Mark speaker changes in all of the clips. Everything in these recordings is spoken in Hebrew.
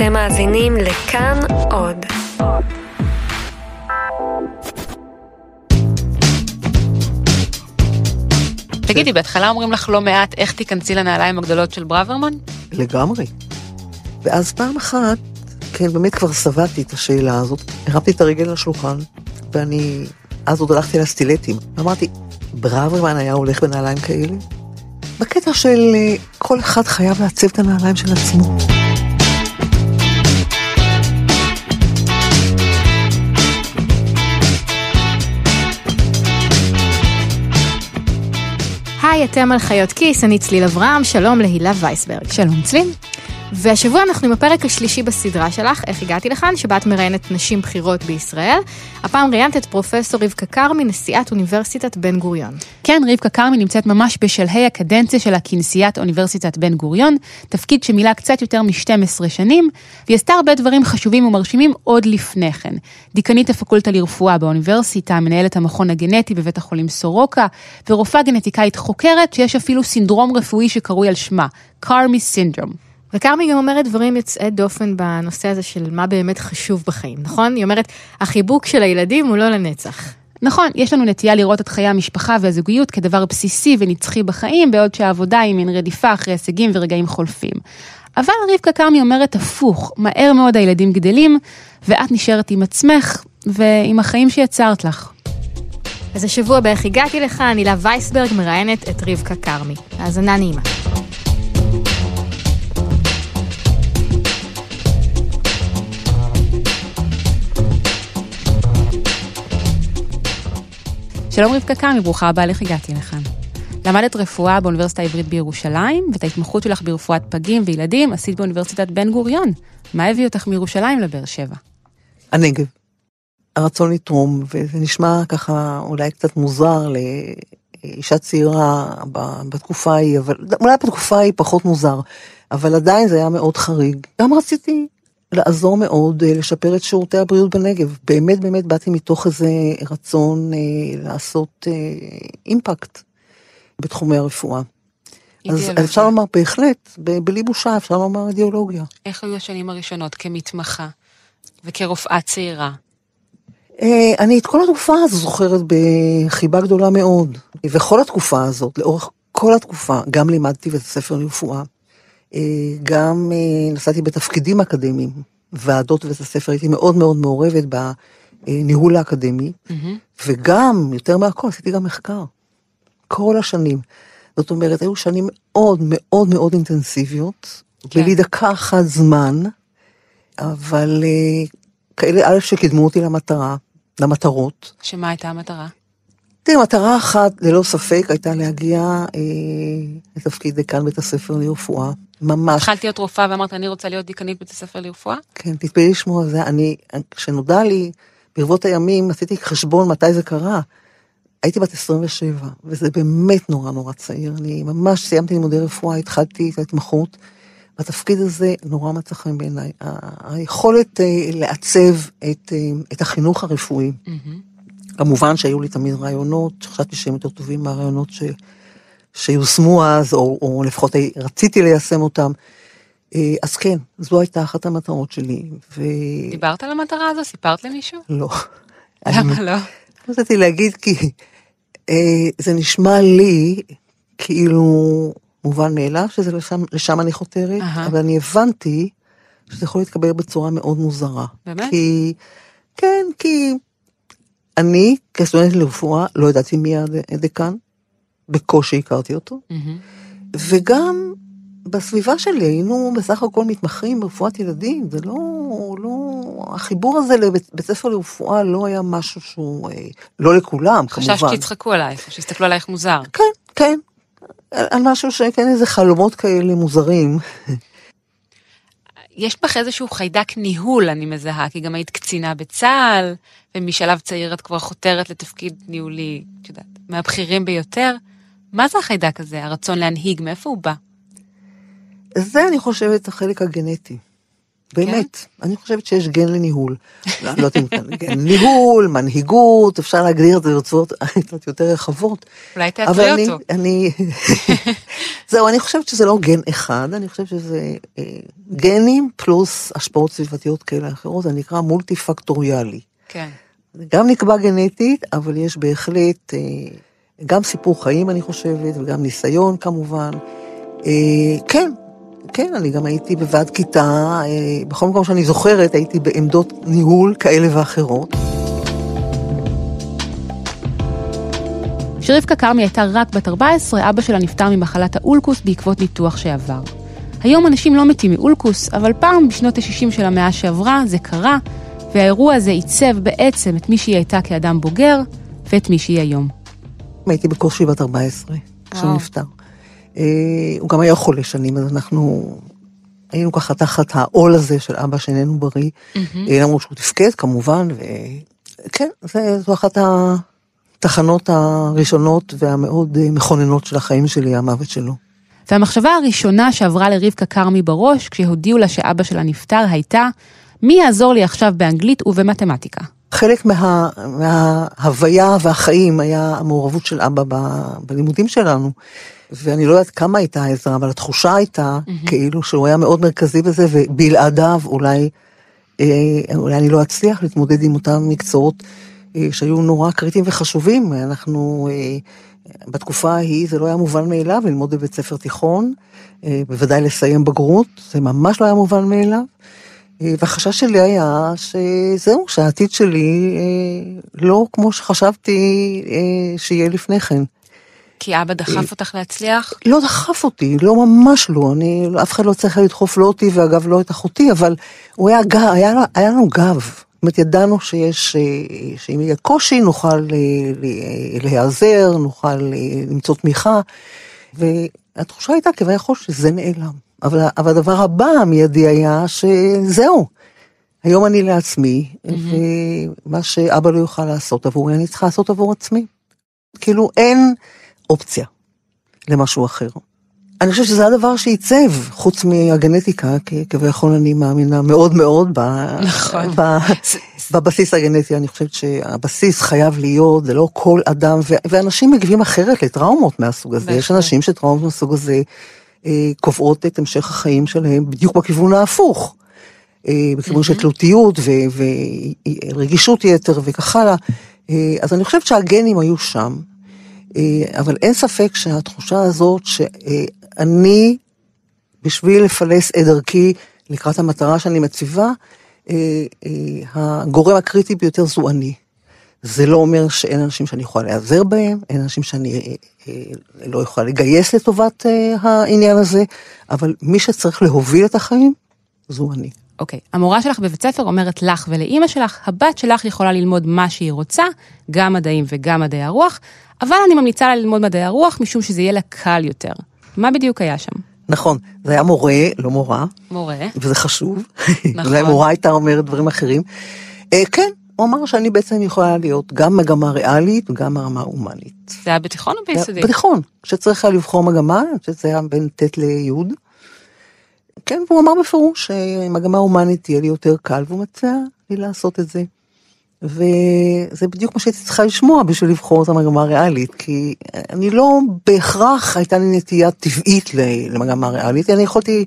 Speaker 1: אתם מאזינים לכאן עוד.
Speaker 2: תגידי, בהתחלה אומרים לך לא מעט איך תיכנסי לנעליים הגדולות של ברוורמן?
Speaker 3: לגמרי. ואז פעם אחת, כן, באמת כבר שבעתי את השאלה הזאת, הרמתי את הרגל לשולחן, ואני, אז עוד הלכתי לסטילטים, אמרתי, ברוורמן היה הולך בנעליים כאלה? בקטע של אה, כל אחד חייב לעצב את הנעליים של עצמו.
Speaker 4: היי, אתם על חיות כיס, אני צליל אברהם, שלום להילה וייסברג.
Speaker 2: שלום צליל.
Speaker 4: והשבוע אנחנו עם הפרק השלישי בסדרה שלך, איך הגעתי לכאן, שבה את מראיינת נשים בכירות בישראל. הפעם ראיינת את פרופסור רבקה כרמי, נשיאת אוניברסיטת בן גוריון.
Speaker 2: כן, רבקה כרמי נמצאת ממש בשלהי הקדנציה שלה כנשיאת אוניברסיטת בן גוריון, תפקיד שמילא קצת יותר מ-12 שנים, והיא עשתה הרבה דברים חשובים ומרשימים עוד לפני כן. דיקנית הפקולטה לרפואה באוניברסיטה, מנהלת המכון הגנטי בבית החולים סורוקה, ורופאה גנטיקאית חוקרת שיש אפילו סינדרום רפואי שקרוי על שמה, קרמי סינדרום.
Speaker 4: וכרמי גם אומרת דברים יוצאי דופן בנושא הזה של מה באמת חשוב בחיים, נכון? היא אומרת, החיבוק של הילדים הוא לא לנצח.
Speaker 2: נכון, יש לנו נטייה לראות את חיי המשפחה והזוגיות כדבר בסיסי ונצחי בחיים, בעוד שהעבודה היא מין רדיפה אחרי הישגים ורגעים חולפים. אבל רבקה כרמי אומרת הפוך, מהר מאוד הילדים גדלים, ואת נשארת עם עצמך ועם החיים שיצרת לך.
Speaker 4: אז השבוע באיך הגעתי לך, הילה וייסברג מראיינת את רבקה כרמי. האזנה נעימה.
Speaker 2: שלום רבקה קמי, ברוכה הבאה, איך הגעתי לכאן. למדת רפואה באוניברסיטה העברית בירושלים, ואת ההתמחות שלך ברפואת פגים וילדים עשית באוניברסיטת בן גוריון. מה הביא אותך מירושלים לבאר שבע?
Speaker 3: הנגב. הרצון לתרום, וזה נשמע ככה אולי קצת מוזר לאישה צעירה בתקופה ההיא, אבל אולי בתקופה ההיא פחות מוזר, אבל עדיין זה היה מאוד חריג. גם רציתי לעזור מאוד אה, לשפר את שירותי הבריאות בנגב. באמת באמת באתי מתוך איזה רצון אה, לעשות אה, אימפקט בתחומי הרפואה. אז אפשר לומר בהחלט, בלי בושה אפשר לומר אידיאולוגיה.
Speaker 2: איך היו השנים הראשונות כמתמחה וכרופאה צעירה?
Speaker 3: אני את כל התקופה הזו זוכרת בחיבה גדולה מאוד. וכל התקופה הזאת, לאורך כל התקופה, גם לימדתי בית הספר לרפואה. גם נסעתי בתפקידים אקדמיים, ועדות בית הספר, הייתי מאוד מאוד מעורבת בניהול האקדמי, mm-hmm. וגם, יותר מהכל, עשיתי גם מחקר. כל השנים. זאת אומרת, היו שנים מאוד מאוד מאוד אינטנסיביות, כן. בלי דקה אחת זמן, אבל כאלה, א', שקידמו אותי למטרה, למטרות.
Speaker 2: שמה הייתה המטרה?
Speaker 3: תראי, מטרה אחת, ללא ספק, הייתה להגיע אה, לתפקיד דיקן בית הספר לרפואה. ממש.
Speaker 2: התחלתי להיות רופאה ואמרת, אני רוצה להיות דיקנית בית הספר לרפואה?
Speaker 3: כן, תתפלאי לשמוע זה. אני, כשנודע לי, ברבות הימים, עשיתי חשבון מתי זה קרה. הייתי בת 27, וזה באמת נורא נורא צעיר. אני ממש סיימתי לימודי רפואה, התחלתי את ההתמחות. התפקיד הזה נורא מצא חן בעיניי. היכולת אה, לעצב את, אה, את החינוך הרפואי. Mm-hmm. כמובן שהיו לי תמיד רעיונות, חשבתי שהם יותר טובים מהרעיונות ש... שיושמו אז, או, או לפחות רציתי ליישם אותם. אה, אז כן, זו הייתה אחת המטרות שלי. ו...
Speaker 2: דיברת על המטרה הזו? סיפרת למישהו?
Speaker 3: לא.
Speaker 2: למה לא?
Speaker 3: רציתי להגיד כי אה, זה נשמע לי כאילו מובן מאליו שזה לשם, לשם אני חותרת, uh-huh. אבל אני הבנתי שזה יכול להתקבל בצורה מאוד מוזרה.
Speaker 2: באמת?
Speaker 3: כי, כן, כי אני, כסטודנט לרפואה, לא ידעתי מי הדיקן, בקושי הכרתי אותו, mm-hmm. וגם בסביבה שלי היינו בסך הכל מתמחים ברפואת ילדים, זה לא, לא, החיבור הזה לבית ספר לרפואה לא היה משהו שהוא, אה, לא לכולם, כמובן.
Speaker 2: חששת שיצחקו עלייך, שיסתכלו עלייך מוזר.
Speaker 3: כן, כן, על משהו שכן איזה חלומות כאלה מוזרים.
Speaker 2: יש בך איזשהו חיידק ניהול, אני מזהה, כי גם היית קצינה בצה"ל, ומשלב צעיר את כבר חותרת לתפקיד ניהולי, את יודעת, מהבכירים ביותר. מה זה החיידק הזה, הרצון להנהיג, מאיפה הוא בא?
Speaker 3: זה, אני חושבת, החלק הגנטי. באמת. אני חושבת שיש גן לניהול. לא לא יודעת אם כאן גן ניהול, מנהיגות, אפשר להגדיר את זה ברצועות קצת יותר רחבות.
Speaker 2: אולי
Speaker 3: אבל
Speaker 2: תאתרי
Speaker 3: אני,
Speaker 2: אותו.
Speaker 3: אני, זהו, אני חושבת שזה לא גן אחד, אני חושבת שזה אה, גנים פלוס השפעות סביבתיות כאלה ואחרות, זה נקרא מולטי פקטוריאלי.
Speaker 2: כן.
Speaker 3: גם נקבע גנטית, אבל יש בהחלט אה, גם סיפור חיים, אני חושבת, וגם ניסיון כמובן. אה, כן, כן, אני גם הייתי בוועד כיתה, אה, בכל מקום שאני זוכרת, הייתי בעמדות ניהול כאלה ואחרות.
Speaker 2: כשרבקה כרמי הייתה רק בת 14, אבא שלה נפטר ממחלת האולקוס בעקבות ניתוח שעבר. היום אנשים לא מתים מאולקוס, אבל פעם, בשנות ה-60 של המאה שעברה, זה קרה, והאירוע הזה עיצב בעצם את מי שהיא הייתה כאדם בוגר, ואת מי שהיא היום.
Speaker 3: הייתי בקושי בת 14, כשהוא. נפטר. אה, הוא גם היה חולה שנים, אז אנחנו היינו ככה תחת העול הזה של אבא שאיננו בריא, אה, למרות שהוא תפקד כמובן, וכן, זו אחת התחנות הראשונות והמאוד אה, מכוננות של החיים שלי, המוות שלו.
Speaker 2: והמחשבה הראשונה שעברה לרבקה כרמי בראש, כשהודיעו לה שאבא שלה נפטר, הייתה, מי יעזור לי עכשיו באנגלית ובמתמטיקה?
Speaker 3: חלק מה, מההוויה והחיים היה המעורבות של אבא ב, בלימודים שלנו. ואני לא יודעת כמה הייתה העזרה, אבל התחושה הייתה mm-hmm. כאילו שהוא היה מאוד מרכזי בזה, ובלעדיו אולי, אה, אולי אני לא אצליח להתמודד עם אותם מקצועות אה, שהיו נורא קריטיים וחשובים. אנחנו, אה, בתקופה ההיא זה לא היה מובן מאליו ללמוד בבית ספר תיכון, אה, בוודאי לסיים בגרות, זה ממש לא היה מובן מאליו. אה, והחשש שלי היה שזהו, שהעתיד שלי אה, לא כמו שחשבתי אה, שיהיה לפני כן.
Speaker 2: כי אבא דחף אותך להצליח?
Speaker 3: לא דחף אותי, לא ממש לא, אני, אף אחד לא צריך לדחוף לא אותי ואגב לא את אחותי, אבל הוא היה גב, היה, היה לנו גב. זאת אומרת, ידענו שיש, אה, שאם יהיה קושי נוכל אה, להיעזר, נוכל אה, למצוא תמיכה, והתחושה הייתה כביכול שזה נעלם. אבל, אבל הדבר הבא המיידי היה שזהו, היום אני לעצמי, ומה שאבא לא יוכל לעשות עבורי, אני צריכה לעשות עבור עצמי. כאילו אין אופציה למשהו אחר. אני חושבת שזה הדבר שעיצב, חוץ מהגנטיקה, כי כביכול אני מאמינה מאוד מאוד ב...
Speaker 2: נכון.
Speaker 3: ב... בבסיס הגנטי, אני חושבת שהבסיס חייב להיות, זה לא כל אדם, ו... ואנשים מגיבים אחרת לטראומות מהסוג הזה. יש. אנשים שטראומות מהסוג הזה קובעות את המשך החיים שלהם בדיוק בכיוון ההפוך. אה, בכיוון של תלותיות ו- ורגישות יתר וכך הלאה. אה, אז אני חושבת שהגנים היו שם, אה, אבל אין ספק שהתחושה הזאת שאני, בשביל לפלס את דרכי לקראת המטרה שאני מציבה, אה, אה, הגורם הקריטי ביותר זו אני. זה לא אומר שאין אנשים שאני יכולה להיעזר בהם, אין אנשים שאני אה, אה, לא יכולה לגייס לטובת אה, העניין הזה, אבל מי שצריך להוביל את החיים, זו אני.
Speaker 2: אוקיי, המורה שלך בבית ספר אומרת לך ולאימא שלך, הבת שלך יכולה ללמוד מה שהיא רוצה, גם מדעים וגם מדעי הרוח, אבל אני ממליצה לה ללמוד מדעי הרוח משום שזה יהיה לה קל יותר. מה בדיוק היה שם?
Speaker 3: נכון, זה היה מורה, לא מורה,
Speaker 2: מורה.
Speaker 3: וזה חשוב.
Speaker 2: נכון.
Speaker 3: אולי מורה הייתה אומרת דברים אחרים. אה, כן, הוא אמר שאני בעצם יכולה להיות גם מגמה ריאלית וגם מגמה הומנית.
Speaker 2: זה היה בתיכון או ביסודי?
Speaker 3: בתיכון, כשצריך היה לבחור מגמה, שזה היה בין ט' לי'. כן, והוא אמר בפירוש שמגמה הומנית תהיה לי יותר קל, והוא מציע לי לעשות את זה. וזה בדיוק מה שהייתי צריכה לשמוע בשביל לבחור את המגמה הריאלית, כי אני לא בהכרח הייתה לי נטייה טבעית למגמה ריאלית, אני יכולתי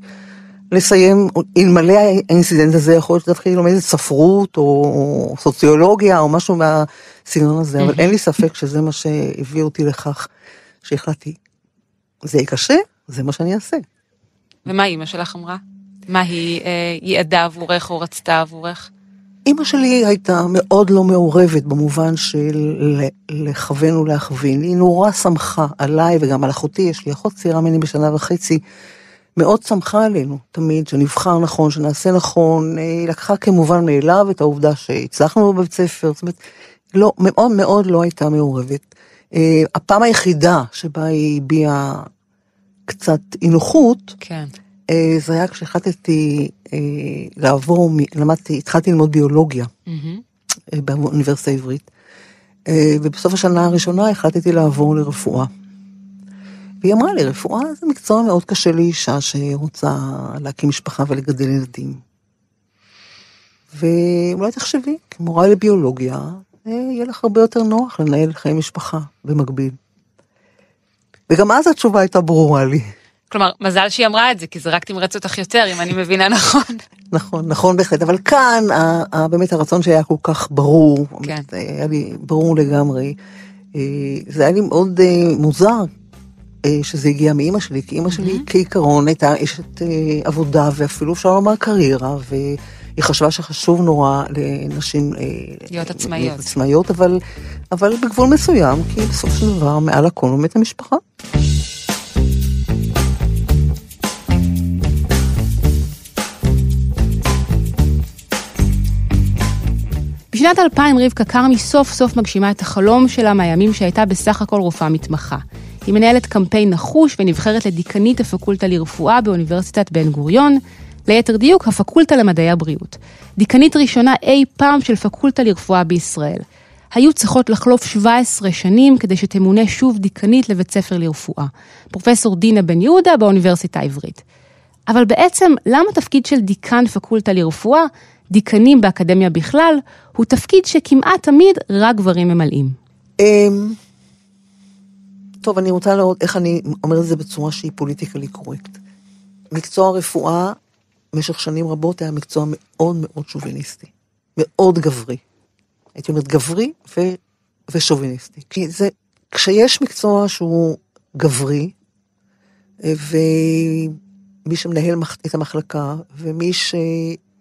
Speaker 3: לסיים, אלמלא האינסידנט הזה, יכול להיות שדווקא היא לומדת ספרות או סוציולוגיה או משהו מהסגנון הזה, אבל אין לי ספק שזה מה שהביא אותי לכך שהחלטתי, זה יהיה קשה, זה מה שאני אעשה.
Speaker 2: ומה אימא שלך אמרה? מה היא אה, ייעדה עבורך או רצתה עבורך?
Speaker 3: אימא שלי הייתה מאוד לא מעורבת במובן של לכוון ולהכווין. היא נורא שמחה עליי וגם על אחותי, יש לי אחות צעירה ממני בשנה וחצי. מאוד שמחה עלינו, תמיד, שנבחר נכון, שנעשה נכון. אה, היא לקחה כמובן מאליו את העובדה שהצלחנו בבית ספר, זאת אומרת, לא, מאוד מאוד לא הייתה מעורבת. אה, הפעם היחידה שבה היא הביעה קצת אי נוחות,
Speaker 2: כן.
Speaker 3: אה, זה היה כשהחלטתי לעבור, למדתי, התחלתי ללמוד ביולוגיה. אה, באוניברסיטה העברית, ובסוף השנה הראשונה החלטתי לעבור לרפואה. והיא אמרה לי, רפואה זה מקצוע מאוד קשה לאישה שרוצה להקים משפחה ולגדל ילדים. ואולי תחשבי, כמורה לביולוגיה, אה, יהיה לך הרבה יותר נוח לנהל חיי משפחה במקביל. וגם אז התשובה הייתה ברורה לי.
Speaker 2: כלומר, מזל שהיא אמרה את זה, כי זה רק תמרץ אותך יותר, אם אני מבינה נכון.
Speaker 3: נכון, נכון בהחלט, אבל כאן באמת הרצון שהיה כל כך ברור,
Speaker 2: כן.
Speaker 3: היה לי ברור לגמרי. אה, זה היה לי מאוד אה, מוזר שזה הגיע מאימא שלי, כי אימא שלי כעיקרון הייתה אשת אה, עבודה ואפילו אפשר לומר קריירה, והיא חשבה שחשוב נורא לנשים... אה,
Speaker 2: להיות עצמאיות.
Speaker 3: להיות עצמאיות, אבל, אבל בגבול מסוים, כי בסופו של דבר מעל הכל עומדת המשפחה.
Speaker 2: בשנת 2000 רבקה כרמי סוף סוף מגשימה את החלום שלה מהימים שהייתה בסך הכל רופאה מתמחה. היא מנהלת קמפיין נחוש ונבחרת לדיקנית הפקולטה לרפואה באוניברסיטת בן גוריון, ליתר דיוק, הפקולטה למדעי הבריאות. דיקנית ראשונה אי פעם של פקולטה לרפואה בישראל. היו צריכות לחלוף 17 שנים כדי שתמונה שוב דיקנית לבית ספר לרפואה. פרופסור דינה בן יהודה באוניברסיטה העברית. אבל בעצם, למה תפקיד של דיקן פקולטה לרפואה, דיקנים באקדמיה בכלל, הוא תפקיד שכמעט תמיד רק גברים ממלאים?
Speaker 3: טוב, אני רוצה לראות איך אני אומרת את זה בצורה שהיא פוליטיקלי קורקט. מקצוע הרפואה במשך שנים רבות היה מקצוע מאוד מאוד שוביניסטי, מאוד גברי. הייתי אומרת גברי ו... ושוביניסטי. כי זה, כשיש מקצוע שהוא גברי, ומי שמנהל את המחלקה, ומי, ש...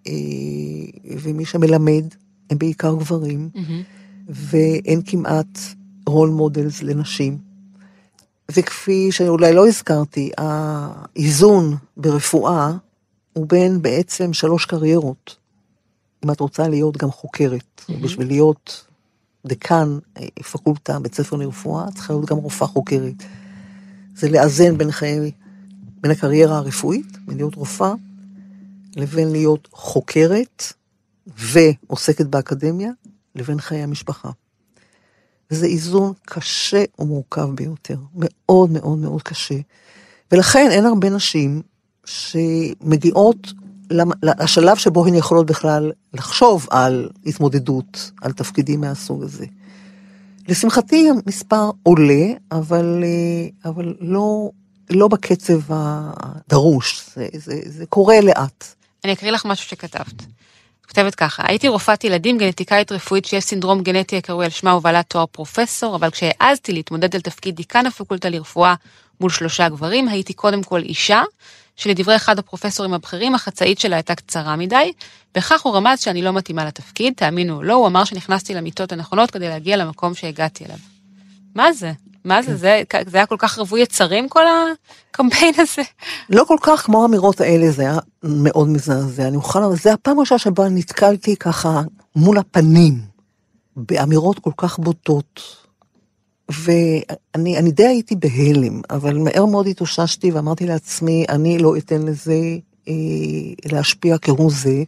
Speaker 3: אה, ומי שמלמד, הם בעיקר גברים, ואין כמעט role models לנשים. וכפי שאולי לא הזכרתי, האיזון ברפואה הוא בין בעצם שלוש קריירות. אם את רוצה להיות גם חוקרת, mm-hmm. בשביל להיות דקן אה, פקולטה, בית ספר לרפואה, צריכה להיות גם רופאה חוקרת. זה לאזן בין חיי, בין הקריירה הרפואית, בין להיות רופאה, לבין להיות חוקרת ועוסקת באקדמיה, לבין חיי המשפחה. וזה איזון קשה ומורכב ביותר, מאוד מאוד מאוד קשה. ולכן אין הרבה נשים שמגיעות לשלב שבו הן יכולות בכלל לחשוב על התמודדות, על תפקידים מהסוג הזה. לשמחתי המספר עולה, אבל, אבל לא, לא בקצב הדרוש, זה, זה, זה קורה לאט.
Speaker 2: אני אקריא לך משהו שכתבת. כותבת ככה, הייתי רופאת ילדים גנטיקאית רפואית שיש סינדרום גנטי הקרוי על שמה ובעלת תואר פרופסור, אבל כשהעזתי להתמודד על תפקיד דיקן הפקולטה לרפואה מול שלושה גברים, הייתי קודם כל אישה, שלדברי אחד הפרופסורים הבכירים, החצאית שלה הייתה קצרה מדי, בכך הוא רמז שאני לא מתאימה לתפקיד, תאמינו או לא, הוא אמר שנכנסתי למיטות הנכונות כדי להגיע למקום שהגעתי אליו. מה זה? מה זה? זה, זה היה כל כך רווי יצרים כל הקמפיין הזה?
Speaker 3: לא כל כך כמו האמירות האלה, זה היה מאוד מזעזע. אני מוכנה, זה הפעם הראשונה שבה נתקלתי ככה מול הפנים, באמירות כל כך בוטות. ואני די הייתי בהלם, אבל מהר מאוד התאוששתי ואמרתי לעצמי, אני לא אתן לזה אה, להשפיע כהוא זה.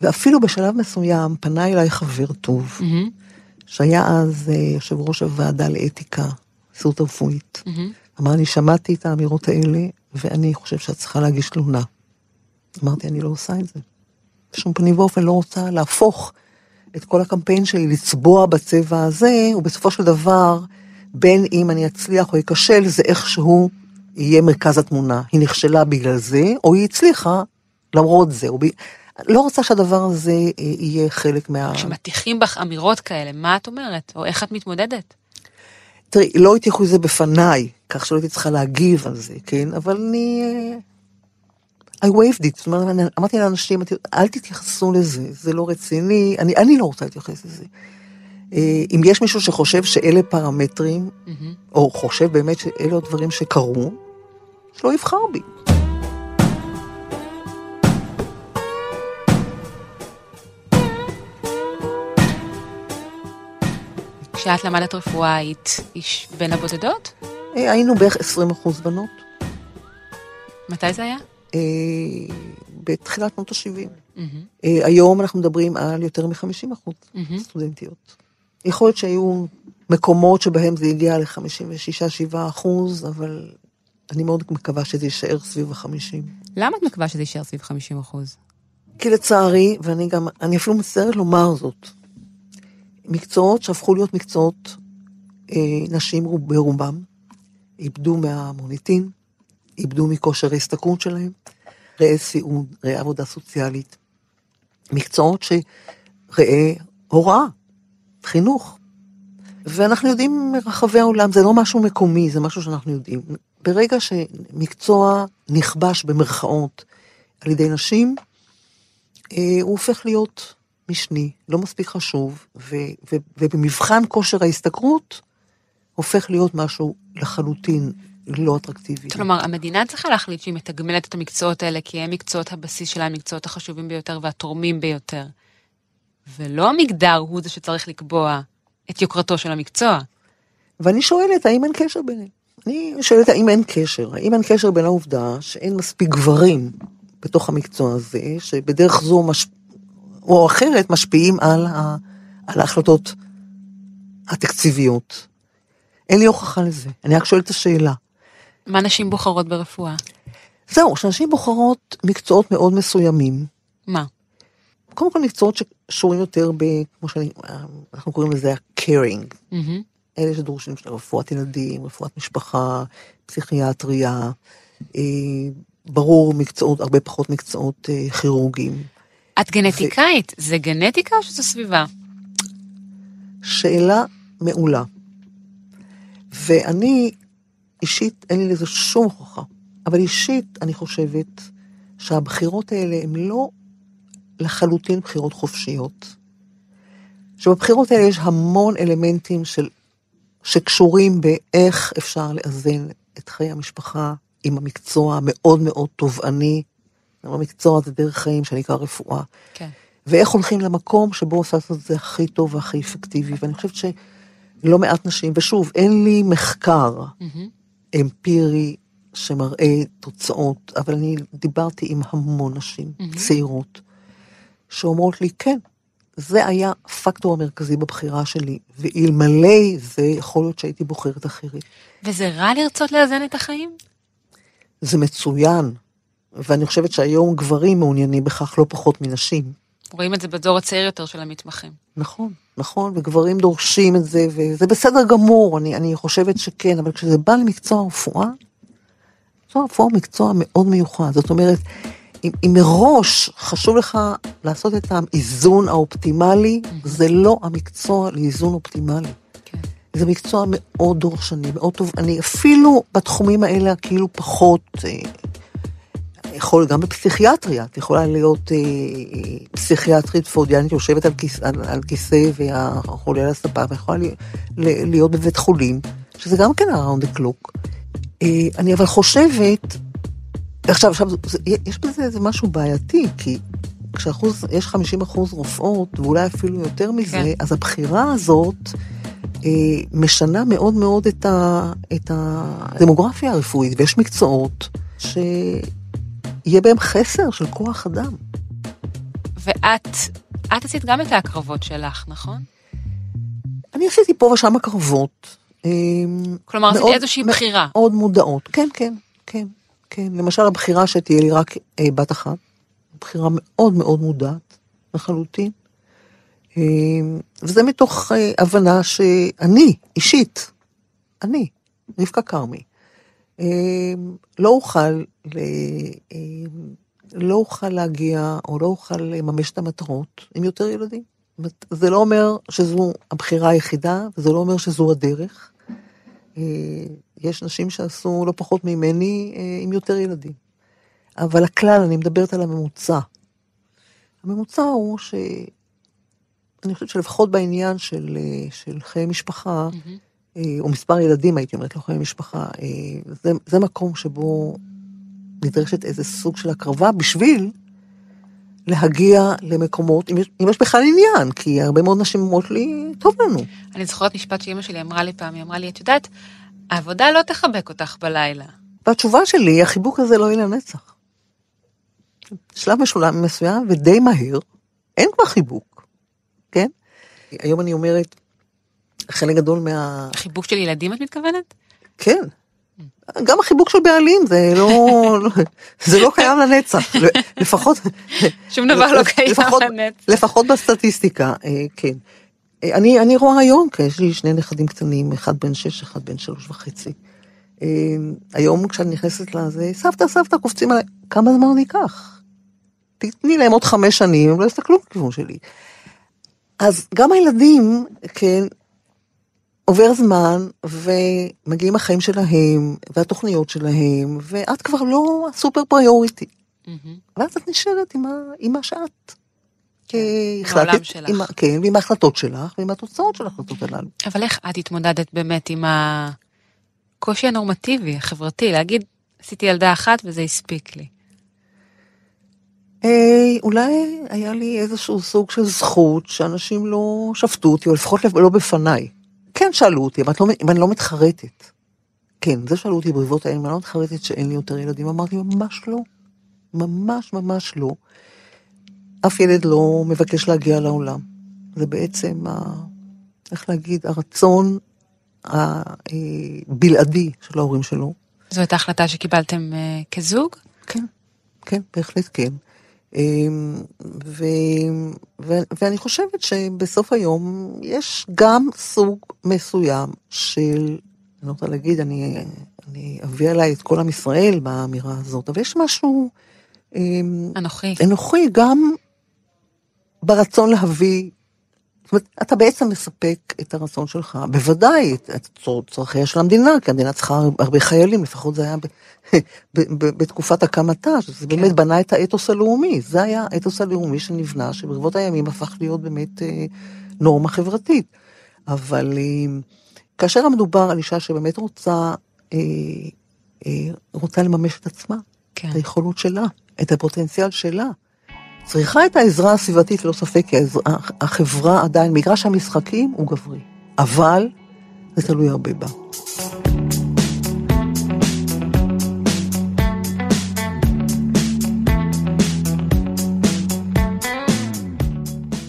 Speaker 3: ואפילו בשלב מסוים פנה אליי חבר טוב, mm-hmm. שהיה אז אה, יושב ראש הוועדה לאתיקה, נשיאות הרפואית. Mm-hmm. אמר לי, שמעתי את האמירות האלה, ואני חושב שאת צריכה להגיש תלונה. אמרתי, אני לא עושה את זה. בשום פנים ואופן לא רוצה להפוך את כל הקמפיין שלי, לצבוע בצבע הזה, ובסופו של דבר, בין אם אני אצליח או אכשל, זה איכשהו יהיה מרכז התמונה. היא נכשלה בגלל זה, או היא הצליחה למרות זה. ב... לא רוצה שהדבר הזה אה, יהיה חלק מה...
Speaker 2: כשמטיחים בך אמירות כאלה, מה את אומרת? או איך את מתמודדת?
Speaker 3: תראי, לא הטיחו את זה בפניי, כך שלא הייתי צריכה להגיב על זה, כן? אבל אני... אה, I waved it, זאת אומרת, אמרתי לאנשים, אל תתייחסו לזה, זה לא רציני, אני, אני לא רוצה להתייחס לזה. אה, אם יש מישהו שחושב שאלה פרמטרים, mm-hmm. או חושב באמת שאלה הדברים שקרו, שלא יבחר בי.
Speaker 2: כשאת למדת רפואה היית איש בין הבודדות?
Speaker 3: אה, היינו בערך 20 אחוז בנות.
Speaker 2: מתי זה היה?
Speaker 3: אה, בתחילת שנות ה-70. Mm-hmm. היום אנחנו מדברים על יותר מ-50 אחוז. סטודנטיות. יכול להיות שהיו מקומות שבהם זה הגיע ל-56-7 אחוז, אבל אני מאוד מקווה שזה יישאר סביב ה-50.
Speaker 2: למה את מקווה שזה יישאר סביב 50 אחוז?
Speaker 3: כי לצערי, ואני גם, אני אפילו מצטערת לומר זאת, מקצועות שהפכו להיות מקצועות אה, נשים רוב- ברובם, איבדו מהמוניטין, איבדו מכושר ההשתכרות שלהם, ראה סיעוד, ראה עבודה סוציאלית, מקצועות שראה הוראה, חינוך. ואנחנו יודעים מרחבי העולם, זה לא משהו מקומי, זה משהו שאנחנו יודעים. ברגע שמקצוע נכבש במרכאות על ידי נשים, אה, הוא הופך להיות משני, לא מספיק חשוב, ו, ו, ובמבחן כושר ההשתכרות, הופך להיות משהו לחלוטין לא אטרקטיבי.
Speaker 2: כלומר, המדינה צריכה להחליט שהיא מתגמלת את המקצועות האלה, כי הם מקצועות הבסיס שלה, המקצועות החשובים ביותר והתורמים ביותר. ולא המגדר הוא זה שצריך לקבוע את יוקרתו של המקצוע.
Speaker 3: ואני שואלת, האם אין קשר ביניהם? אני שואלת, האם אין קשר? האם אין קשר בין העובדה שאין מספיק גברים בתוך המקצוע הזה, שבדרך זו מש... או אחרת משפיעים על, ה... על ההחלטות התקציביות? אין לי הוכחה לזה, אני רק שואלת את השאלה.
Speaker 2: מה נשים בוחרות ברפואה?
Speaker 3: זהו, שנשים בוחרות מקצועות מאוד מסוימים.
Speaker 2: מה?
Speaker 3: קודם כל מקצועות שקשורים יותר ב... כמו שאנחנו קוראים לזה ה-caring.
Speaker 2: מהמם.
Speaker 3: אלה שדורשים של רפואת ילדים, רפואת משפחה, פסיכיאטריה, אה, ברור מקצועות, הרבה פחות מקצועות אה, כירורגיים.
Speaker 2: את גנטיקאית, זה גנטיקה או שזה סביבה?
Speaker 3: שאלה מעולה. ואני, אישית, אין לי לזה שום הוכחה, אבל אישית אני חושבת שהבחירות האלה הן לא לחלוטין בחירות חופשיות. שבבחירות האלה יש המון אלמנטים של, שקשורים באיך אפשר לאזן את חיי המשפחה עם המקצוע המאוד מאוד תובעני. המקצוע זה דרך חיים שנקרא רפואה.
Speaker 2: כן.
Speaker 3: ואיך הולכים למקום שבו עושה את זה הכי טוב והכי אפקטיבי. ואני חושבת שלא מעט נשים, ושוב, אין לי מחקר
Speaker 2: מהמם.
Speaker 3: אמפירי שמראה תוצאות, אבל אני דיברתי עם המון נשים
Speaker 2: מהמם.
Speaker 3: צעירות, שאומרות לי, כן, זה היה הפקטור המרכזי בבחירה שלי, ואלמלא זה, יכול להיות שהייתי בוחרת אחרת.
Speaker 2: וזה רע לרצות לאזן את החיים?
Speaker 3: זה מצוין, ואני חושבת שהיום גברים מעוניינים בכך לא פחות מנשים.
Speaker 2: רואים את זה בדור הצעיר יותר של המתמחים.
Speaker 3: נכון, נכון, וגברים דורשים את זה, וזה בסדר גמור, אני, אני חושבת שכן, אבל כשזה בא למקצוע הרפואה, מקצוע הרפואה הוא מקצוע מאוד מיוחד. זאת אומרת, אם, אם מראש חשוב לך לעשות את האיזון האופטימלי, זה לא המקצוע לאיזון אופטימלי.
Speaker 2: כן.
Speaker 3: זה מקצוע מאוד דורשני, מאוד טוב. אני אפילו בתחומים האלה כאילו פחות, אה, יכול גם בפסיכיאטריה, את יכולה להיות אה, פסיכיאטרית פרודיאנית יושבת על, כיס, על, על כיסא והחולה על הספה, ויכולה להיות, להיות בבית חולים, שזה גם כן around the clock. אה, אני אבל חושבת, עכשיו, עכשיו, זה, יש בזה איזה משהו בעייתי, כי כשאחוז, יש 50 אחוז רופאות, ואולי אפילו יותר מזה,
Speaker 2: כן.
Speaker 3: אז הבחירה הזאת אה, משנה מאוד מאוד את, ה, את הדמוגרפיה הרפואית, ויש מקצועות שיהיה בהם חסר של כוח אדם.
Speaker 2: ואת, את עשית גם את ההקרבות שלך, נכון?
Speaker 3: אני עשיתי פה ושם הקרבות. אה,
Speaker 2: כלומר, עשית איזושהי בחירה.
Speaker 3: מאוד מודעות, כן, כן, כן, כן. למשל, הבחירה שתהיה לי רק אה, בת אחת, בחירה מאוד מאוד מודעת לחלוטין. אה, וזה מתוך אה, הבנה שאני, אישית, אני, רבקה כרמי, לא אוכל, אה, לא אוכל להגיע או לא אוכל לממש את המטרות עם יותר ילדים. זה לא אומר שזו הבחירה היחידה, וזה לא אומר שזו הדרך. אה, יש נשים שעשו לא פחות ממני אה, עם יותר ילדים. אבל הכלל, אני מדברת על הממוצע. הממוצע הוא ש... אני חושבת שלפחות בעניין של, של חיי משפחה,
Speaker 2: מהמם.
Speaker 3: אה, או מספר ילדים, הייתי אומרת, לא חיי משפחה, אה, זה, זה מקום שבו נדרשת איזה סוג של הקרבה בשביל להגיע למקומות, אם יש, אם יש בכלל עניין, כי הרבה מאוד נשים אומרות לי, טוב לנו.
Speaker 2: אני זוכרת משפט שאימא שלי אמרה לי פעם, היא אמרה לי, את יודעת, העבודה לא תחבק אותך בלילה.
Speaker 3: והתשובה שלי, החיבוק הזה לא יהיה לנצח. שלב משולם מסוים, ודי מהר, אין כבר חיבוק, כן? היום אני אומרת, חלק גדול מה...
Speaker 2: חיבוק של ילדים את מתכוונת?
Speaker 3: כן. גם החיבוק של בעלים זה לא, זה לא קיים לנצח, לפחות,
Speaker 2: שום דבר לא קיים
Speaker 3: לפחות,
Speaker 2: לנצח.
Speaker 3: לפחות בסטטיסטיקה, אה, כן. אה, אני, אני רואה היום, כי יש לי שני נכדים קטנים, אחד בן שש, אחד בן שלוש וחצי. אה, היום כשאני נכנסת לזה, סבתא, סבתא, קופצים עליי, כמה זמן אני אקח? תתני להם עוד חמש שנים, הם לא יסתכלו בכיוון שלי. אז גם הילדים, כן, עובר זמן, ומגיעים החיים שלהם, והתוכניות שלהם, ואת כבר לא הסופר פריוריטי. ואז את נשארת עם, ה, עם מה שאת. כי
Speaker 2: העולם
Speaker 3: החלטת,
Speaker 2: שלך.
Speaker 3: עם, כן, ועם ההחלטות שלך, ועם התוצאות של ההחלטות הללו.
Speaker 2: אבל איך את התמודדת באמת עם הקושי הנורמטיבי, החברתי, להגיד, עשיתי ילדה אחת וזה הספיק לי.
Speaker 3: אה, אולי היה לי איזשהו סוג של זכות שאנשים לא שפטו אותי, או לפחות לא בפניי. כן שאלו אותי, אם, לא, אם אני לא מתחרטת. כן, זה שאלו אותי ברבות האם אני לא מתחרטת שאין לי יותר ילדים. אמרתי, ממש לא. ממש ממש לא. אף ילד לא מבקש להגיע לעולם. זה בעצם, ה, איך להגיד, הרצון הבלעדי של ההורים שלו.
Speaker 2: זו הייתה החלטה שקיבלתם אה, כזוג?
Speaker 3: כן, כן, בהחלט כן. אמ, ו, ו, ואני חושבת שבסוף היום יש גם סוג מסוים של, אני לא רוצה להגיד, אני, אני אביא עליי את כל עם ישראל באמירה הזאת, אבל יש משהו אמ,
Speaker 2: אנוכי.
Speaker 3: אנוכי גם ברצון להביא, זאת אומרת, אתה בעצם מספק את הרצון שלך, בוודאי את, את צור- צורכיה של המדינה, כי המדינה צריכה הרבה חיילים, לפחות זה היה ב, ב, ב, בתקופת הקמתה, שזה
Speaker 2: כן.
Speaker 3: באמת בנה את האתוס הלאומי, זה היה האתוס הלאומי שנבנה, שברבות הימים הפך להיות באמת אה, נורמה חברתית. אבל אה, כאשר מדובר על אישה שבאמת רוצה, אה, אה, רוצה לממש את עצמה,
Speaker 2: כן.
Speaker 3: את היכולות שלה, את הפוטנציאל שלה. צריכה את העזרה הסביבתית, ללא ספק, כי החברה עדיין, מגרש המשחקים הוא גברי, אבל זה תלוי הרבה בה.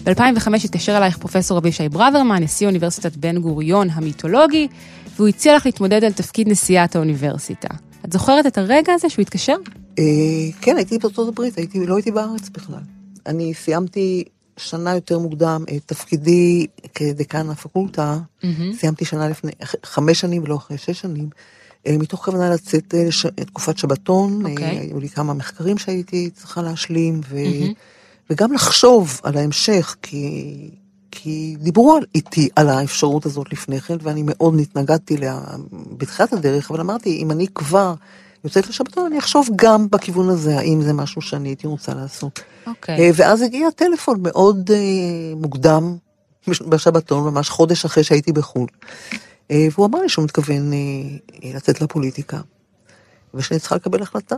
Speaker 2: ב-2005 התקשר אלייך פרופסור אבישי ברוורמן, נשיא אוניברסיטת בן גוריון המיתולוגי, והוא הציע לך להתמודד על תפקיד נשיאת האוניברסיטה. את זוכרת את הרגע הזה שהוא התקשר?
Speaker 3: אה, כן, הייתי בארצות הברית, הייתי, לא הייתי בארץ בכלל. אני סיימתי שנה יותר מוקדם את תפקידי כדקן הפקולטה, סיימתי שנה לפני, חמש שנים ולא אחרי שש שנים, אה, מתוך כוונה לצאת אה, לש- תקופת שבתון,
Speaker 2: אוקיי.
Speaker 3: אה, היו לי כמה מחקרים שהייתי צריכה להשלים, ו... וגם לחשוב על ההמשך, כי, כי דיברו על, איתי על האפשרות הזאת לפני כן, ואני מאוד התנגדתי לה בתחילת הדרך, אבל אמרתי, אם אני כבר יוצאת לשבתון, אני אחשוב גם בכיוון הזה, האם זה משהו שאני הייתי רוצה לעשות.
Speaker 2: אוקיי.
Speaker 3: אה, ואז הגיע טלפון מאוד אה, מוקדם בש- בשבתון, ממש חודש אחרי שהייתי בחו"ל. אה, והוא אמר לי שהוא מתכוון לצאת לפוליטיקה, ושאני צריכה לקבל החלטה.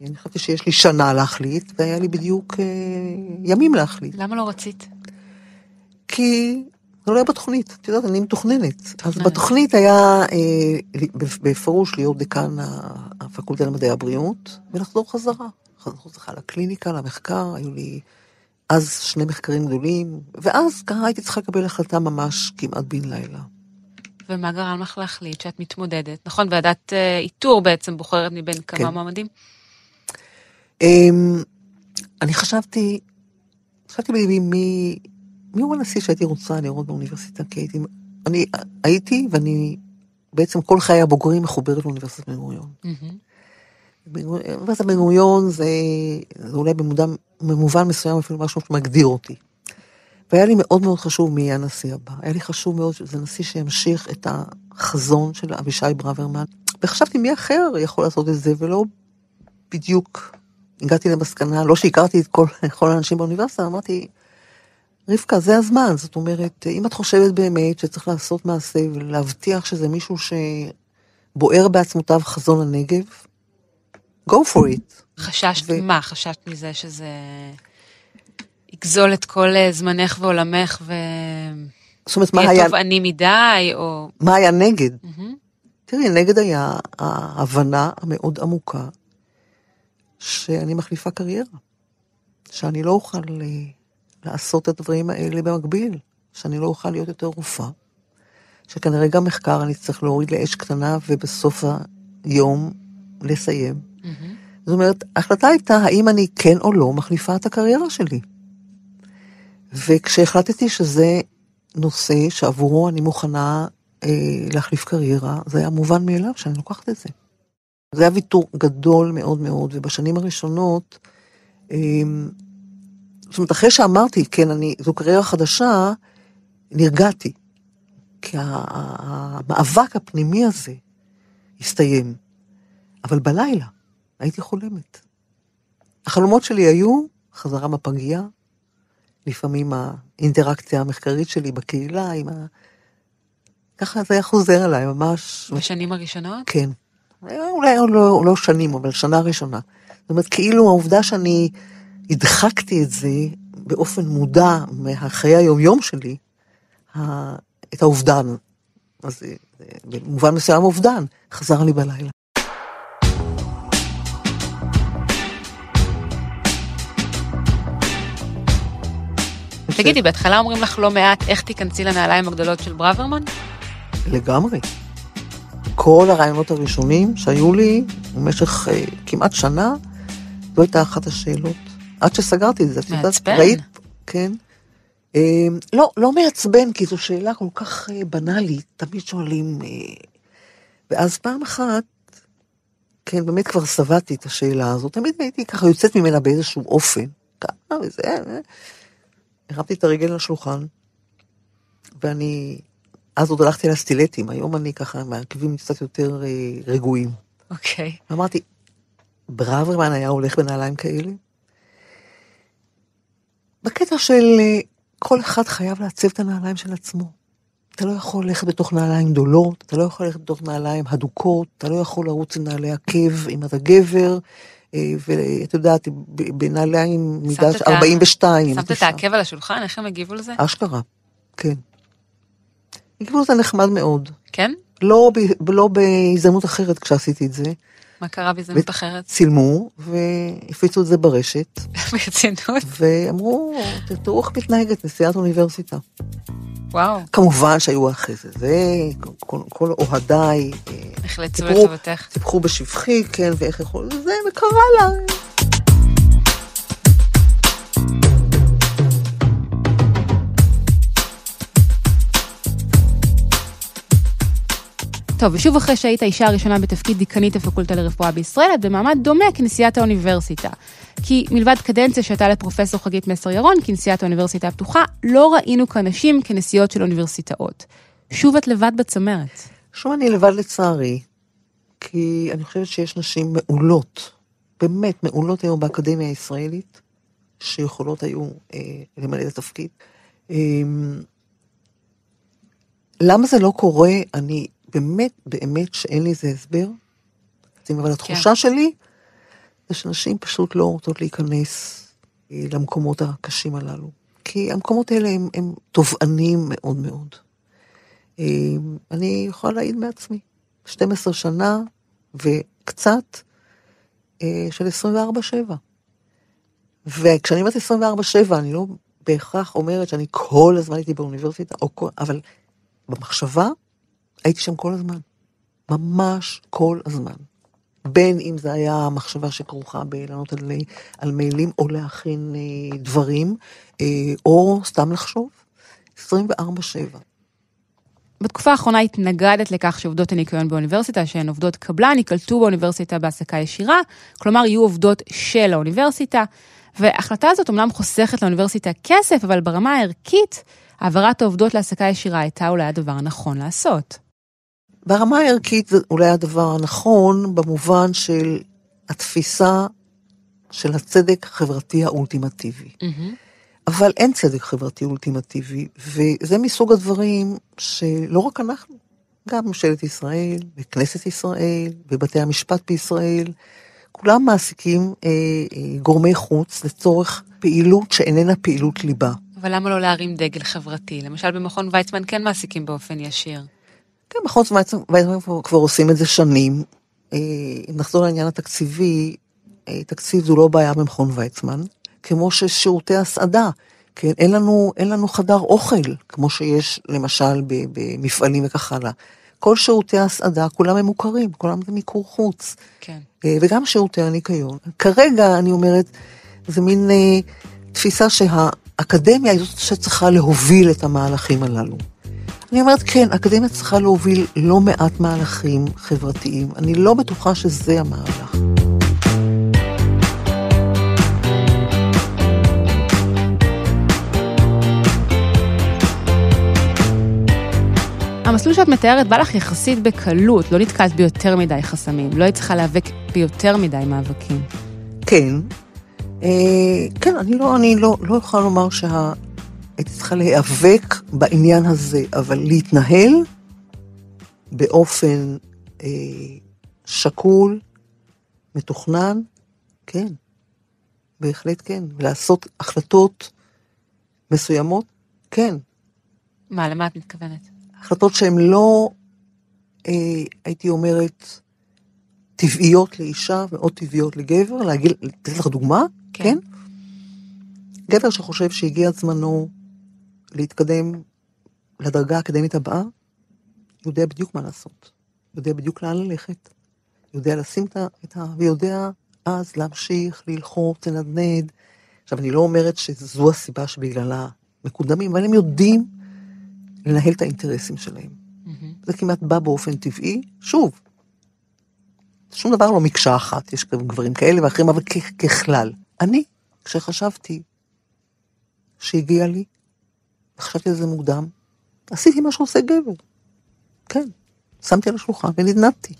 Speaker 3: אני חשבתי שיש לי שנה להחליט, והיה לי בדיוק ימים להחליט.
Speaker 2: למה לא רצית?
Speaker 3: כי זה לא היה בתוכנית, את יודעת, אני מתוכננת. אז. בתוכנית היה אה, בפירוש להיות דיקן הפקולטה למדעי הבריאות, ולחזור חזרה. לחזור חזרה לקליניקה, למחקר, היו לי אז שני מחקרים גדולים, ואז ככה הייתי צריכה לקבל החלטה ממש כמעט בן לילה.
Speaker 2: ומה גרם לך להחליט שאת מתמודדת? נכון, ועדת אה, איתור בעצם בוחרת מבין כמה
Speaker 3: כן.
Speaker 2: מועמדים?
Speaker 3: אמ, אני חשבתי, חשבתי בליבי מי, מי הוא הנשיא שהייתי רוצה לראות באוניברסיטה, כי הייתי, אני הייתי ואני בעצם כל חיי הבוגרים מחוברת לאוניברסיטת בן גוריון. אוניברסיטת בן גוריון זה, זה אולי במודע, במובן מסוים אפילו משהו שמגדיר אותי. והיה לי מאוד מאוד חשוב מי יהיה הנשיא הבא. היה לי חשוב מאוד שזה נשיא שימשיך את החזון של אבישי ברוורמן. וחשבתי מי אחר יכול לעשות את זה, ולא בדיוק הגעתי למסקנה, לא שהכרתי את כל, כל האנשים באוניברסיטה, אמרתי, רבקה, זה הזמן. זאת אומרת, אם את חושבת באמת שצריך לעשות מעשה ולהבטיח שזה מישהו שבוער בעצמותיו חזון הנגב, go for it.
Speaker 2: חששת
Speaker 3: ו-
Speaker 2: מה? חששת מזה שזה יגזול את כל אה, זמנך ועולמך ו...
Speaker 3: זאת אומרת, מה
Speaker 2: יהיה
Speaker 3: היה,
Speaker 2: תובעני מדי, או...
Speaker 3: מה היה נגד?
Speaker 2: מהמם.
Speaker 3: תראי, נגד היה ההבנה המאוד עמוקה שאני מחליפה קריירה. שאני לא אוכל אה, לעשות את הדברים האלה במקביל. שאני לא אוכל להיות יותר רופאה. שכנראה גם מחקר אני אצטרך להוריד לאש קטנה, ובסוף יום לסיים. זאת אומרת, ההחלטה הייתה האם אני כן או לא מחליפה את הקריירה שלי. וכשהחלטתי שזה נושא שעבורו אני מוכנה אה, להחליף קריירה, זה היה מובן מאליו שאני לוקחת את זה. זה היה ויתור גדול מאוד מאוד, ובשנים הראשונות, אה, זאת אומרת, אחרי שאמרתי, כן, אני, זו קריירה חדשה, נרגעתי. כי המאבק הפנימי הזה הסתיים. אבל בלילה הייתי חולמת. החלומות שלי היו חזרה בפגייה, לפעמים האינטראקציה המחקרית שלי בקהילה, עם ה... ככה זה היה חוזר אליי, ממש.
Speaker 2: בשנים הראשונות?
Speaker 3: כן. אולי לא, לא שנים, אבל שנה ראשונה. זאת אומרת, כאילו העובדה שאני הדחקתי את זה באופן מודע מהחיי היומיום שלי, את האובדן. אז במובן מסוים אובדן, חזר לי בלילה.
Speaker 2: תגידי, בהתחלה אומרים לך לא מעט איך תיכנסי לנעליים הגדולות של ברוורמן?
Speaker 3: לגמרי. כל הרעיונות הראשונים שהיו לי במשך uh, כמעט שנה, זו הייתה אחת השאלות. עד שסגרתי את זה, יודעת, ראית, כן. Uh, לא, לא מעצבן, כי זו שאלה כל כך uh, בנאלית, תמיד שואלים. Uh, ואז פעם אחת, כן, באמת כבר שבעתי את השאלה הזאת, תמיד הייתי ככה יוצאת ממנה באיזשהו אופן. ככה וזה, הרמתי את הרגל לשולחן, ואני, אז עוד הלכתי על הסטילטים, היום אני ככה מעקבים קצת יותר אה, רגועים.
Speaker 2: אוקיי.
Speaker 3: Okay. אמרתי, ברוורמן היה הולך בנעליים כאלה? בקטע של אה, כל אחד חייב לעצב את הנעליים של עצמו. אתה לא יכול ללכת בתוך נעליים גדולות, אתה לא יכול ללכת בתוך נעליים הדוקות, אתה לא יכול לרוץ עם נעלי עקב אם אתה גבר, אה, ואת יודעת, בנעליים מידה 42.
Speaker 2: שמת את העקב על השולחן? איך הם הגיבו לזה?
Speaker 3: אשכרה, כן. הגיבו לזה נחמד מאוד.
Speaker 2: כן?
Speaker 3: לא, לא בהזדמנות אחרת כשעשיתי את זה.
Speaker 2: מה קרה בהזדמנות אחרת?
Speaker 3: צילמו והפיצו את זה ברשת.
Speaker 2: ברצינות?
Speaker 3: ואמרו, תראו איך מתנהגת נשיאת אוניברסיטה.
Speaker 2: וואו.
Speaker 3: כמובן שהיו אחרי זה, זה, כל, כל אוהדיי.
Speaker 2: החלצו לטובתך.
Speaker 3: טיפחו בשבחי, כן, ואיך יכול, זה, וקרה לה.
Speaker 2: טוב, ושוב אחרי שהיית האישה הראשונה בתפקיד דיקנית הפקולטה לרפואה בישראל, את במעמד דומה כנשיאת האוניברסיטה. כי מלבד קדנציה שהייתה לפרופסור חגית מסר ירון, כנשיאת האוניברסיטה הפתוחה, לא ראינו כנשים כנשיאות של אוניברסיטאות. שוב את לבד בצמרת.
Speaker 3: שוב אני לבד לצערי, כי אני חושבת שיש נשים מעולות, באמת מעולות היום באקדמיה הישראלית, שיכולות היו אה, למלא את התפקיד. אה, למה זה לא קורה? אני באמת, באמת שאין לי איזה הסבר. אבל התחושה כן. שלי, זה שנשים פשוט לא רוצות להיכנס אה, למקומות הקשים הללו. כי המקומות האלה הם, הם תובענים מאוד מאוד. אה, אני יכולה להעיד מעצמי, 12 שנה וקצת אה, של 24-7. וכשאני אומרת 24-7, אני לא בהכרח אומרת שאני כל הזמן הייתי באוניברסיטה, או כל, אבל במחשבה הייתי שם כל הזמן. ממש כל הזמן. בין אם זה היה המחשבה שכרוכה בלענות על, על מיילים, או להכין אה, דברים, אה, או סתם לחשוב. 24-7.
Speaker 2: בתקופה האחרונה התנגדת לכך שעובדות הניקיון באוניברסיטה, שהן עובדות קבלן, ייקלטו באוניברסיטה בהעסקה ישירה, כלומר יהיו עובדות של האוניברסיטה. וההחלטה הזאת אמנם חוסכת לאוניברסיטה כסף, אבל ברמה הערכית, העברת העובדות להעסקה ישירה הייתה אולי הדבר הנכון לעשות.
Speaker 3: ברמה הערכית זה אולי הדבר הנכון במובן של התפיסה של הצדק החברתי האולטימטיבי. Mm-hmm. אבל אין צדק חברתי אולטימטיבי, וזה מסוג הדברים שלא רק אנחנו, גם ממשלת ישראל, וכנסת ישראל, ובתי המשפט בישראל, כולם מעסיקים אה, אה, גורמי חוץ לצורך פעילות שאיננה פעילות ליבה.
Speaker 2: אבל למה לא להרים דגל חברתי? למשל במכון ויצמן כן מעסיקים באופן ישיר.
Speaker 3: כן, מכון ויצמן כבר עושים את זה שנים. אה, אם נחזור לעניין התקציבי, אה, תקציב זו לא בעיה במכון ויצמן, כמו ששירותי הסעדה, כן, אין לנו, אין לנו חדר אוכל, כמו שיש למשל במפעלים וכך הלאה. כל שירותי ההסעדה, כולם הם מוכרים, כולם זה מיקור חוץ.
Speaker 2: כן.
Speaker 3: אה, וגם שירותי הניקיון. כרגע, אני אומרת, זה מין אה, תפיסה שהאקדמיה היא זאת שצריכה להוביל את המהלכים הללו. אני אומרת, כן, האקדמיה צריכה להוביל לא מעט מהלכים חברתיים. אני לא בטוחה שזה המהלך.
Speaker 2: המסלול שאת מתארת בא לך יחסית בקלות, לא נתקלת ביותר מדי חסמים, לא היית צריכה להיאבק ביותר מדי מאבקים.
Speaker 3: כן, אה, כן, אני לא, אני לא, לא יכולה לומר שהייתי צריכה להיאבק בעניין הזה, אבל להתנהל באופן אה, שקול, מתוכנן, כן, בהחלט כן, ולעשות החלטות מסוימות, כן.
Speaker 2: מה, למה את מתכוונת?
Speaker 3: החלטות שהן לא, אה, הייתי אומרת, טבעיות לאישה מאוד טבעיות לגבר, להגיד, לתת לך דוגמה.
Speaker 2: כן?
Speaker 3: כן? גבר שחושב שהגיע זמנו להתקדם לדרגה האקדמית הבאה, יודע בדיוק מה לעשות, יודע בדיוק לאן ללכת, יודע לשים את ה... ויודע אז להמשיך, ללחוץ, לנדנד. עכשיו, אני לא אומרת שזו הסיבה שבגללה מקודמים, אבל הם יודעים לנהל את האינטרסים שלהם. זה כמעט בא באופן טבעי. שוב, שום דבר לא מקשה אחת, יש גם גברים כאלה ואחרים, אבל כ- ככלל. אני, כשחשבתי שהגיע לי, חשבתי על זה מוקדם, עשיתי מה שעושה גבר. כן, שמתי על השולחן ונדנדתי.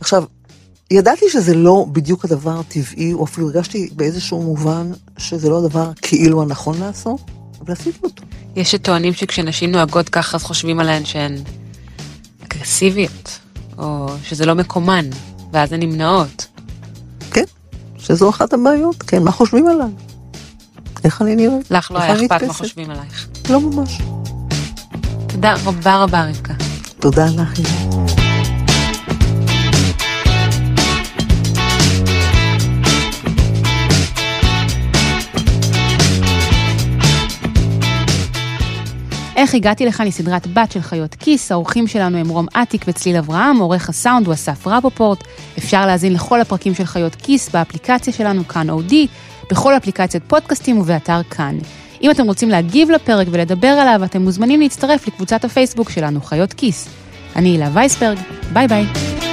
Speaker 3: עכשיו, ידעתי שזה לא בדיוק הדבר הטבעי, או אפילו הרגשתי באיזשהו מובן שזה לא הדבר כאילו הנכון לעשות, אבל עשיתי אותו.
Speaker 2: יש שטוענים שכשנשים נוהגות ככה אז חושבים עליהן שהן אגרסיביות, או שזה לא מקומן, ואז הן נמנעות.
Speaker 3: כן, שזו אחת הבעיות, כן, מה חושבים עליי? איך אני נראית?
Speaker 2: לך לא היה אכפת מה? חושבים עלייך.
Speaker 3: לא ממש.
Speaker 2: תודה רבה רבה רבקה.
Speaker 3: תודה לך.
Speaker 2: איך הגעתי לכאן היא סדרת בת של חיות כיס, האורחים שלנו הם רום אטיק וצליל אברהם, עורך הסאונד הוא אסף רבופורט, אפשר להאזין לכל הפרקים של חיות כיס באפליקציה שלנו כאן אודי, בכל אפליקציית פודקאסטים ובאתר כאן. אם אתם רוצים להגיב לפרק ולדבר עליו, אתם מוזמנים להצטרף לקבוצת הפייסבוק שלנו, חיות כיס. אני הילה וייסברג, ביי ביי.